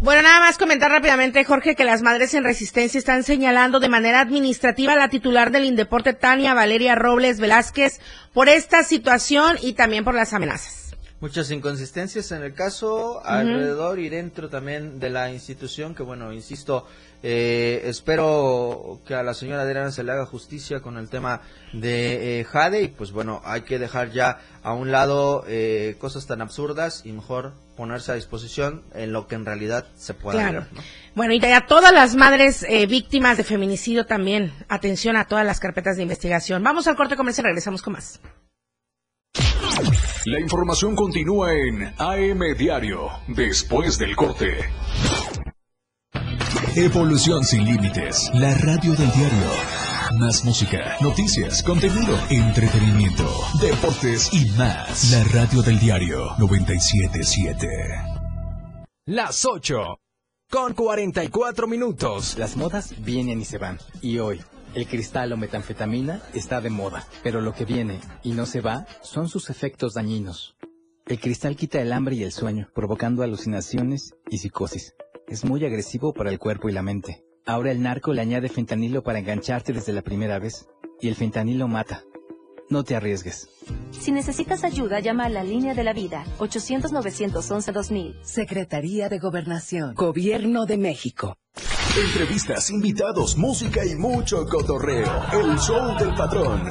bueno, nada más comentar rápidamente, Jorge, que las madres en resistencia están señalando de manera administrativa a la titular del Indeporte, Tania Valeria Robles Velázquez, por esta situación y también por las amenazas. Muchas inconsistencias en el caso, alrededor y dentro también de la institución, que bueno, insisto, eh, espero que a la señora Adriana se le haga justicia con el tema de eh, Jade. Y pues bueno, hay que dejar ya a un lado eh, cosas tan absurdas y mejor ponerse a disposición en lo que en realidad se puede claro. Bueno, y a todas las madres víctimas de feminicidio también, atención a todas las carpetas de investigación. Vamos al corte comercial, regresamos con más. La información continúa en AM Diario, después del corte. Evolución sin límites. La radio del diario. Más música, noticias, contenido, entretenimiento, deportes y más. La radio del diario 977. Las 8 con 44 minutos. Las modas vienen y se van. Y hoy, el cristal o metanfetamina está de moda. Pero lo que viene y no se va son sus efectos dañinos. El cristal quita el hambre y el sueño, provocando alucinaciones y psicosis. Es muy agresivo para el cuerpo y la mente. Ahora el narco le añade fentanilo para engancharte desde la primera vez. Y el fentanilo mata. No te arriesgues. Si necesitas ayuda, llama a la línea de la vida, 800-911-2000. Secretaría de Gobernación, Gobierno de México. Entrevistas, invitados, música y mucho cotorreo. El show del patrón.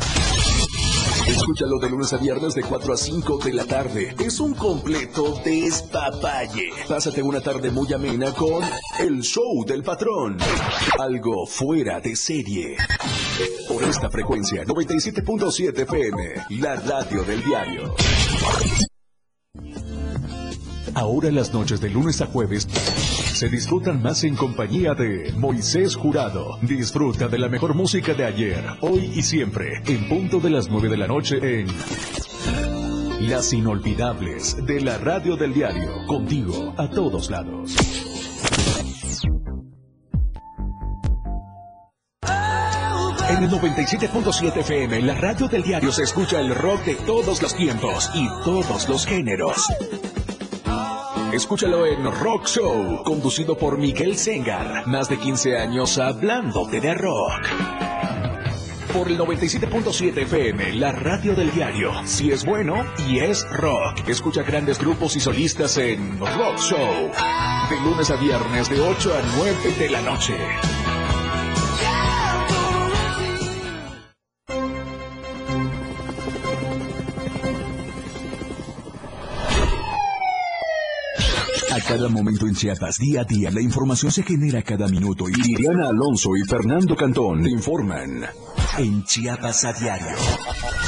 Escúchalo de lunes a viernes de 4 a 5 de la tarde. Es un completo despapalle. Pásate una tarde muy amena con El Show del Patrón. Algo fuera de serie. Por esta frecuencia, 97.7 FM, la radio del diario. Ahora las noches de lunes a jueves se disfrutan más en compañía de Moisés Jurado. Disfruta de la mejor música de ayer, hoy y siempre, en punto de las 9 de la noche en Las Inolvidables de la Radio del Diario, contigo a todos lados. En el 97.7 FM, la radio del diario se escucha el rock de todos los tiempos y todos los géneros. Escúchalo en Rock Show, conducido por Miguel Sengar. Más de 15 años hablándote de rock. Por el 97.7 FM, la radio del diario. Si es bueno y es rock. Escucha grandes grupos y solistas en Rock Show. De lunes a viernes de 8 a 9 de la noche. Cada momento en Chiapas, día a día, la información se genera cada minuto y Liliana Alonso y Fernando Cantón informan en Chiapas a diario.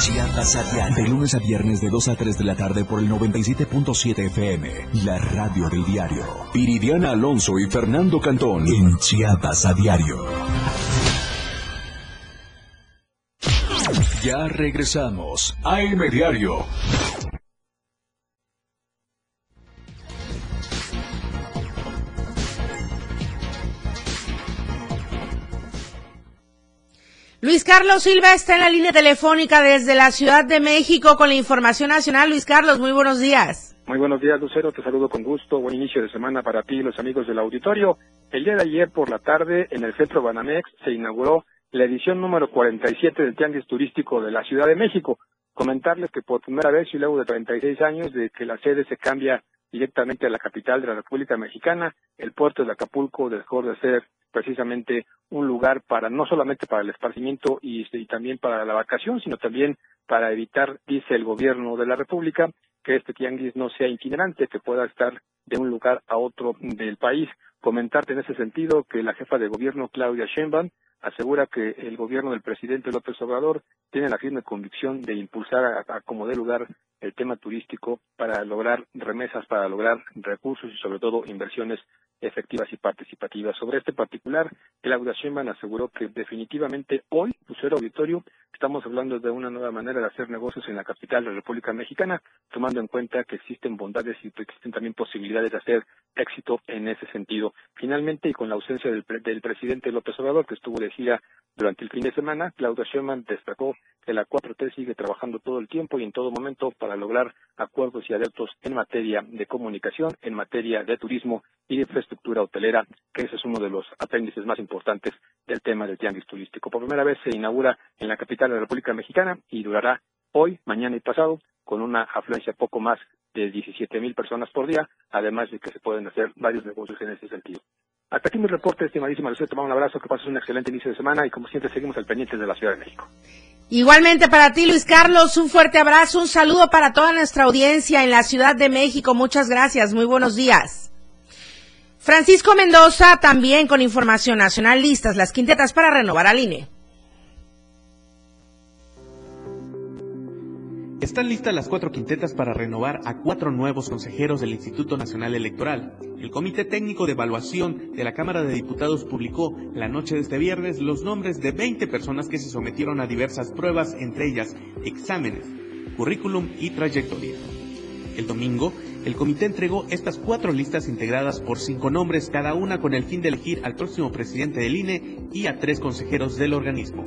Chiapas a diario. De lunes a viernes de 2 a 3 de la tarde por el 97.7 FM, la radio del diario. Iridiana Alonso y Fernando Cantón en Chiapas a diario. Ya regresamos. AM Diario. Luis Carlos Silva está en la línea telefónica desde la Ciudad de México con la información nacional. Luis Carlos, muy buenos días. Muy buenos días, Lucero. Te saludo con gusto. Buen inicio de semana para ti y los amigos del auditorio. El día de ayer por la tarde, en el centro Banamex, se inauguró la edición número 47 del Tianguis Turístico de la Ciudad de México. Comentarles que por primera vez y luego de 36 años de que la sede se cambia directamente a la capital de la República Mexicana, el puerto de Acapulco dejó de ser precisamente un lugar para no solamente para el esparcimiento y, también para la vacación, sino también para evitar, dice el gobierno de la República, que este tianguis no sea itinerante, que pueda estar de un lugar a otro del país. Comentarte en ese sentido que la jefa de gobierno, Claudia Sheinbaum, asegura que el gobierno del presidente López Obrador tiene la firme convicción de impulsar a, como dé lugar el tema turístico para lograr remesas, para lograr recursos y sobre todo inversiones efectivas y participativas. Sobre este particular, Claudia Sheinbaum aseguró que definitivamente hoy, Lucero Auditorio, estamos hablando de una nueva manera de hacer negocios en la capital de la República Mexicana, tomando en cuenta que existen bondades y que existen también posibilidades de hacer éxito en ese sentido. Finalmente, y con la ausencia del, del presidente López Obrador, que estuvo de gira durante el fin de semana, Claudia Sheinbaum destacó que la 4T sigue trabajando todo el tiempo y en todo momento para lograr acuerdos y adeptos en materia de comunicación, en materia de turismo y de infraestructura hotelera, que ese es uno de los apéndices más importantes del tema del tianguis turístico. Por primera vez se inaugura en la capital de la República Mexicana y durará hoy, mañana y pasado con una afluencia poco más de 17 mil personas por día, además de que se pueden hacer varios negocios en ese sentido. Hasta aquí mi reporte, estimadísima Lucía. Te mando un abrazo, que pases un excelente inicio de semana y como siempre seguimos al pendiente de la Ciudad de México. Igualmente para ti, Luis Carlos, un fuerte abrazo, un saludo para toda nuestra audiencia en la Ciudad de México. Muchas gracias, muy buenos días. Francisco Mendoza también con información nacional listas las quintetas para renovar al INE. Están listas las cuatro quintetas para renovar a cuatro nuevos consejeros del Instituto Nacional Electoral. El Comité Técnico de Evaluación de la Cámara de Diputados publicó la noche de este viernes los nombres de 20 personas que se sometieron a diversas pruebas, entre ellas exámenes, currículum y trayectoria. El domingo, el comité entregó estas cuatro listas integradas por cinco nombres, cada una con el fin de elegir al próximo presidente del INE y a tres consejeros del organismo.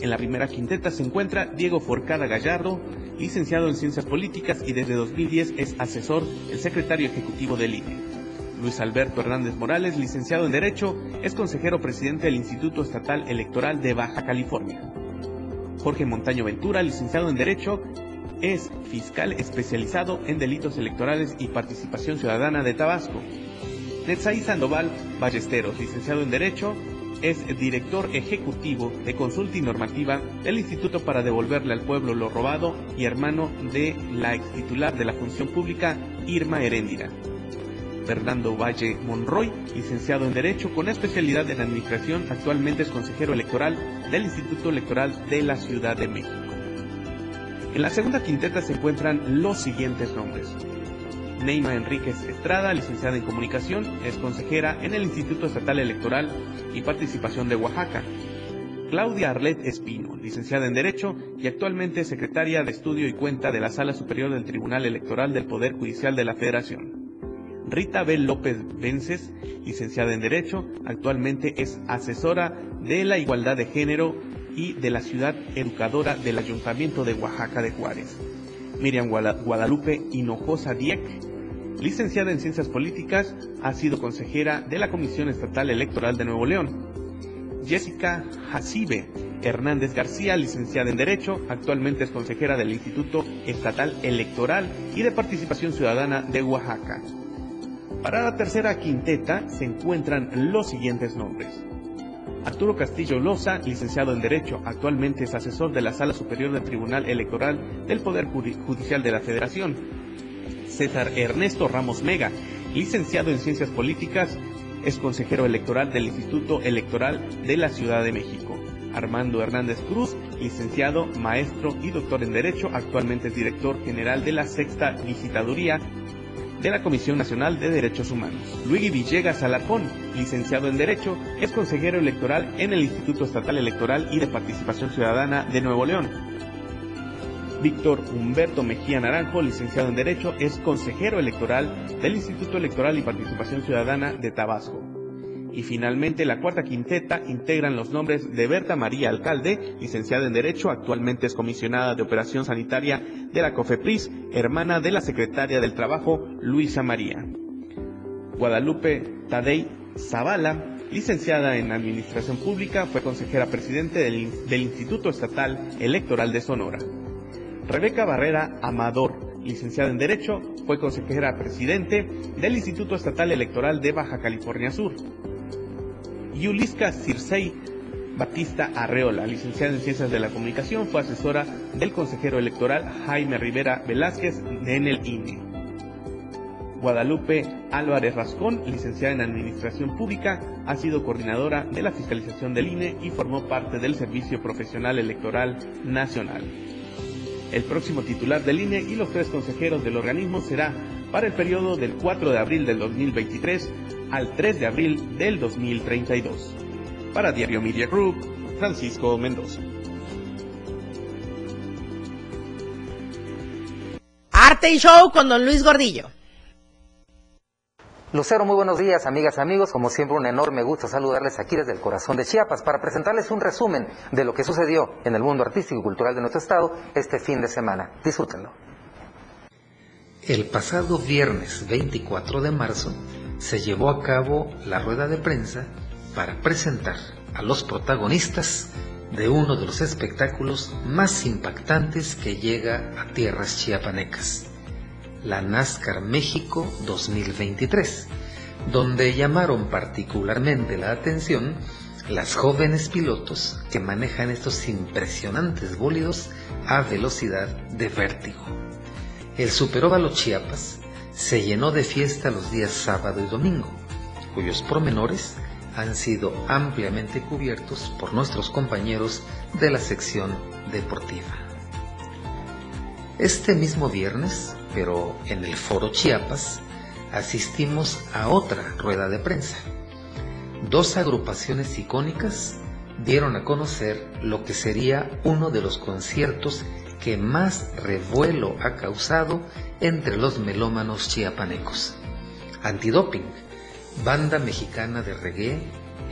En la primera quinteta se encuentra Diego Forcada Gallardo, licenciado en Ciencias Políticas y desde 2010 es asesor del secretario ejecutivo del INE. Luis Alberto Hernández Morales, licenciado en Derecho, es consejero presidente del Instituto Estatal Electoral de Baja California. Jorge Montaño Ventura, licenciado en Derecho, es fiscal especializado en delitos electorales y participación ciudadana de Tabasco. Netzaí Sandoval Ballesteros, licenciado en Derecho, es director ejecutivo de consulta y normativa del Instituto para devolverle al pueblo lo robado y hermano de la ex titular de la función pública, Irma Heréndira. Fernando Valle Monroy, licenciado en Derecho con especialidad en Administración, actualmente es consejero electoral del Instituto Electoral de la Ciudad de México. En la segunda quinteta se encuentran los siguientes nombres. Neima Enríquez Estrada, licenciada en Comunicación, es consejera en el Instituto Estatal Electoral y Participación de Oaxaca. Claudia Arlet Espino, licenciada en Derecho y actualmente secretaria de Estudio y Cuenta de la Sala Superior del Tribunal Electoral del Poder Judicial de la Federación. Rita B. López Vences, licenciada en Derecho, actualmente es asesora de la igualdad de género y de la ciudad educadora del Ayuntamiento de Oaxaca de Juárez. Miriam Guadalupe Hinojosa Dieck, licenciada en Ciencias Políticas, ha sido consejera de la Comisión Estatal Electoral de Nuevo León. Jessica Jacibe Hernández García, licenciada en Derecho, actualmente es consejera del Instituto Estatal Electoral y de Participación Ciudadana de Oaxaca. Para la tercera quinteta se encuentran los siguientes nombres. Arturo Castillo Loza, licenciado en Derecho, actualmente es asesor de la Sala Superior del Tribunal Electoral del Poder Judicial de la Federación. César Ernesto Ramos Mega, licenciado en Ciencias Políticas, es consejero electoral del Instituto Electoral de la Ciudad de México. Armando Hernández Cruz, licenciado, maestro y doctor en Derecho, actualmente es director general de la Sexta Visitaduría de la Comisión Nacional de Derechos Humanos. Luigi Villegas Alarcón, licenciado en Derecho, es consejero electoral en el Instituto Estatal Electoral y de Participación Ciudadana de Nuevo León. Víctor Humberto Mejía Naranjo, licenciado en Derecho, es consejero electoral del Instituto Electoral y Participación Ciudadana de Tabasco. Y finalmente la cuarta quinteta integran los nombres de Berta María Alcalde, licenciada en Derecho, actualmente es comisionada de Operación Sanitaria de la COFEPRIS, hermana de la secretaria del Trabajo, Luisa María. Guadalupe Tadei Zavala, licenciada en Administración Pública, fue consejera presidente del, del Instituto Estatal Electoral de Sonora. Rebeca Barrera Amador, licenciada en Derecho, fue consejera presidente del Instituto Estatal Electoral de Baja California Sur. Yulisca Circei Batista Arreola, licenciada en Ciencias de la Comunicación, fue asesora del consejero electoral Jaime Rivera Velázquez en el INE. Guadalupe Álvarez Rascón, licenciada en Administración Pública, ha sido coordinadora de la fiscalización del INE y formó parte del Servicio Profesional Electoral Nacional. El próximo titular del INE y los tres consejeros del organismo será para el periodo del 4 de abril del 2023 al 3 de abril del 2032. Para Diario Media Group, Francisco Mendoza. Arte y Show con don Luis Gordillo. Lucero, muy buenos días, amigas, amigos. Como siempre, un enorme gusto saludarles aquí desde el corazón de Chiapas para presentarles un resumen de lo que sucedió en el mundo artístico y cultural de nuestro estado este fin de semana. Disfrútenlo. El pasado viernes 24 de marzo se llevó a cabo la rueda de prensa para presentar a los protagonistas de uno de los espectáculos más impactantes que llega a tierras chiapanecas, la NASCAR México 2023, donde llamaron particularmente la atención las jóvenes pilotos que manejan estos impresionantes bólidos a velocidad de vértigo. El Superóvalo Chiapas se llenó de fiesta los días sábado y domingo, cuyos pormenores han sido ampliamente cubiertos por nuestros compañeros de la sección deportiva. Este mismo viernes, pero en el Foro Chiapas, asistimos a otra rueda de prensa. Dos agrupaciones icónicas dieron a conocer lo que sería uno de los conciertos que más revuelo ha causado entre los melómanos chiapanecos. Antidoping, banda mexicana de reggae,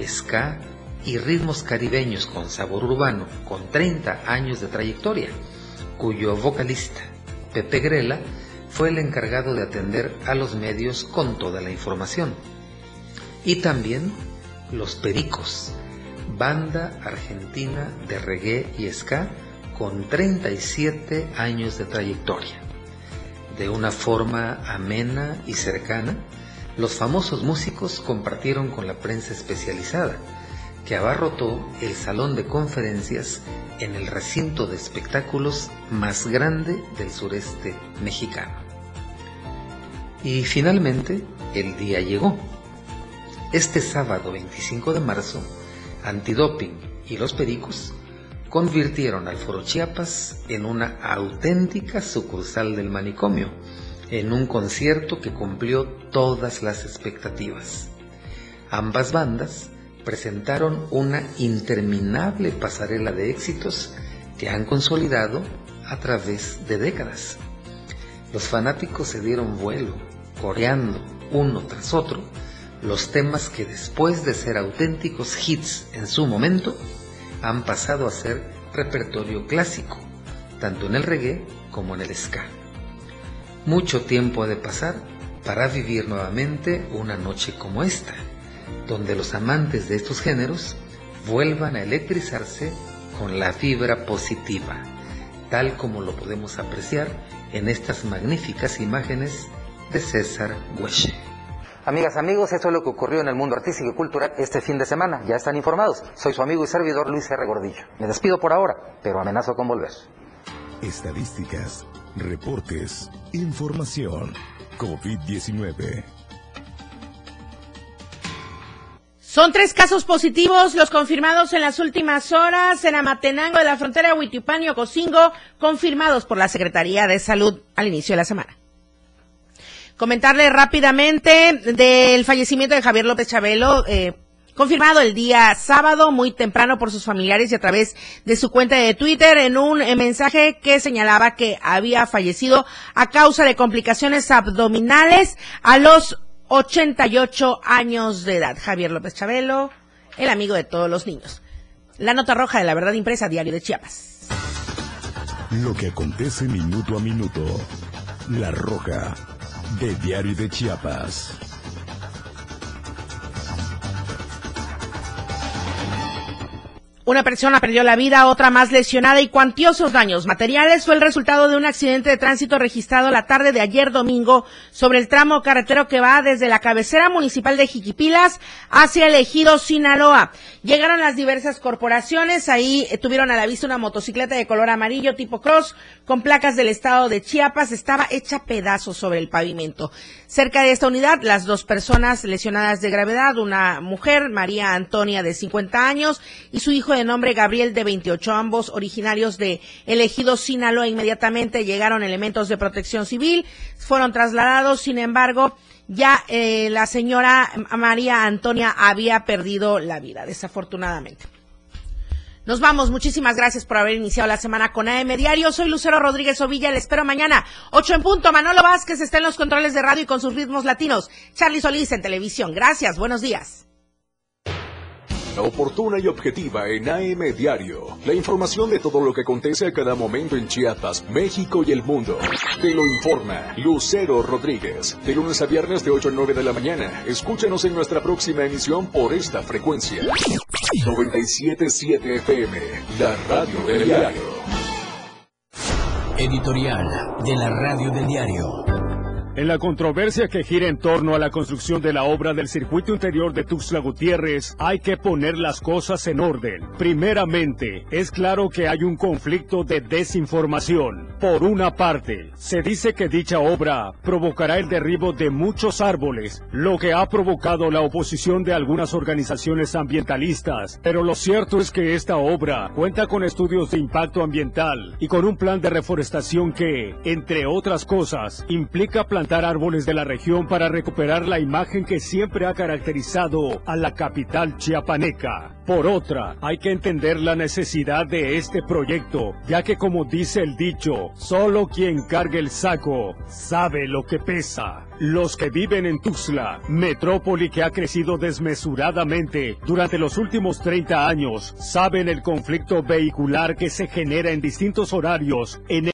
ska y ritmos caribeños con sabor urbano, con 30 años de trayectoria, cuyo vocalista, Pepe Grela, fue el encargado de atender a los medios con toda la información. Y también Los Pericos, banda argentina de reggae y ska con 37 años de trayectoria. De una forma amena y cercana, los famosos músicos compartieron con la prensa especializada, que abarrotó el salón de conferencias en el recinto de espectáculos más grande del sureste mexicano. Y finalmente, el día llegó. Este sábado 25 de marzo, Antidoping y los Pericos convirtieron al Foro Chiapas en una auténtica sucursal del manicomio, en un concierto que cumplió todas las expectativas. Ambas bandas presentaron una interminable pasarela de éxitos que han consolidado a través de décadas. Los fanáticos se dieron vuelo, coreando uno tras otro los temas que después de ser auténticos hits en su momento, han pasado a ser repertorio clásico, tanto en el reggae como en el ska. Mucho tiempo ha de pasar para vivir nuevamente una noche como esta, donde los amantes de estos géneros vuelvan a electrizarse con la fibra positiva, tal como lo podemos apreciar en estas magníficas imágenes de César Hueche. Amigas, amigos, esto es lo que ocurrió en el mundo artístico y cultural este fin de semana. Ya están informados. Soy su amigo y servidor Luis R. Gordillo. Me despido por ahora, pero amenazo con volver. Estadísticas, reportes, información. COVID-19. Son tres casos positivos los confirmados en las últimas horas en Amatenango de la frontera Huitiupán y Ocosingo, confirmados por la Secretaría de Salud al inicio de la semana. Comentarle rápidamente del fallecimiento de Javier López Chabelo, eh, confirmado el día sábado muy temprano por sus familiares y a través de su cuenta de Twitter en un eh, mensaje que señalaba que había fallecido a causa de complicaciones abdominales a los 88 años de edad. Javier López Chabelo, el amigo de todos los niños. La nota roja de la verdad impresa, Diario de Chiapas. Lo que acontece minuto a minuto. La roja de Diario de Chiapas. Una persona perdió la vida, otra más lesionada y cuantiosos daños materiales fue el resultado de un accidente de tránsito registrado la tarde de ayer domingo sobre el tramo carretero que va desde la cabecera municipal de Jiquipilas hacia el ejido Sinaloa. Llegaron las diversas corporaciones, ahí eh, tuvieron a la vista una motocicleta de color amarillo tipo cross con placas del estado de Chiapas, estaba hecha pedazos sobre el pavimento. Cerca de esta unidad, las dos personas lesionadas de gravedad, una mujer, María Antonia de 50 años y su hijo de nombre Gabriel de 28, ambos originarios de elegido Sinaloa. Inmediatamente llegaron elementos de protección civil, fueron trasladados, sin embargo, ya eh, la señora María Antonia había perdido la vida, desafortunadamente. Nos vamos. Muchísimas gracias por haber iniciado la semana con AM Diario. Soy Lucero Rodríguez Ovilla. Le espero mañana. 8 en punto. Manolo Vázquez está en los controles de radio y con sus ritmos latinos. Charlie Solís en televisión. Gracias. Buenos días. Oportuna y objetiva en AM Diario. La información de todo lo que acontece a cada momento en Chiapas, México y el mundo. Te lo informa Lucero Rodríguez. De lunes a viernes de 8 a 9 de la mañana. Escúchanos en nuestra próxima emisión por esta frecuencia. 977 FM, la radio del diario. Editorial de la radio del diario. En la controversia que gira en torno a la construcción de la obra del circuito interior de Tuxtla Gutiérrez, hay que poner las cosas en orden. Primeramente, es claro que hay un conflicto de desinformación. Por una parte, se dice que dicha obra provocará el derribo de muchos árboles, lo que ha provocado la oposición de algunas organizaciones ambientalistas. Pero lo cierto es que esta obra cuenta con estudios de impacto ambiental y con un plan de reforestación que, entre otras cosas, implica árboles de la región para recuperar la imagen que siempre ha caracterizado a la capital chiapaneca. Por otra, hay que entender la necesidad de este proyecto, ya que como dice el dicho, solo quien cargue el saco sabe lo que pesa. Los que viven en Tuxtla, metrópoli que ha crecido desmesuradamente durante los últimos 30 años, saben el conflicto vehicular que se genera en distintos horarios en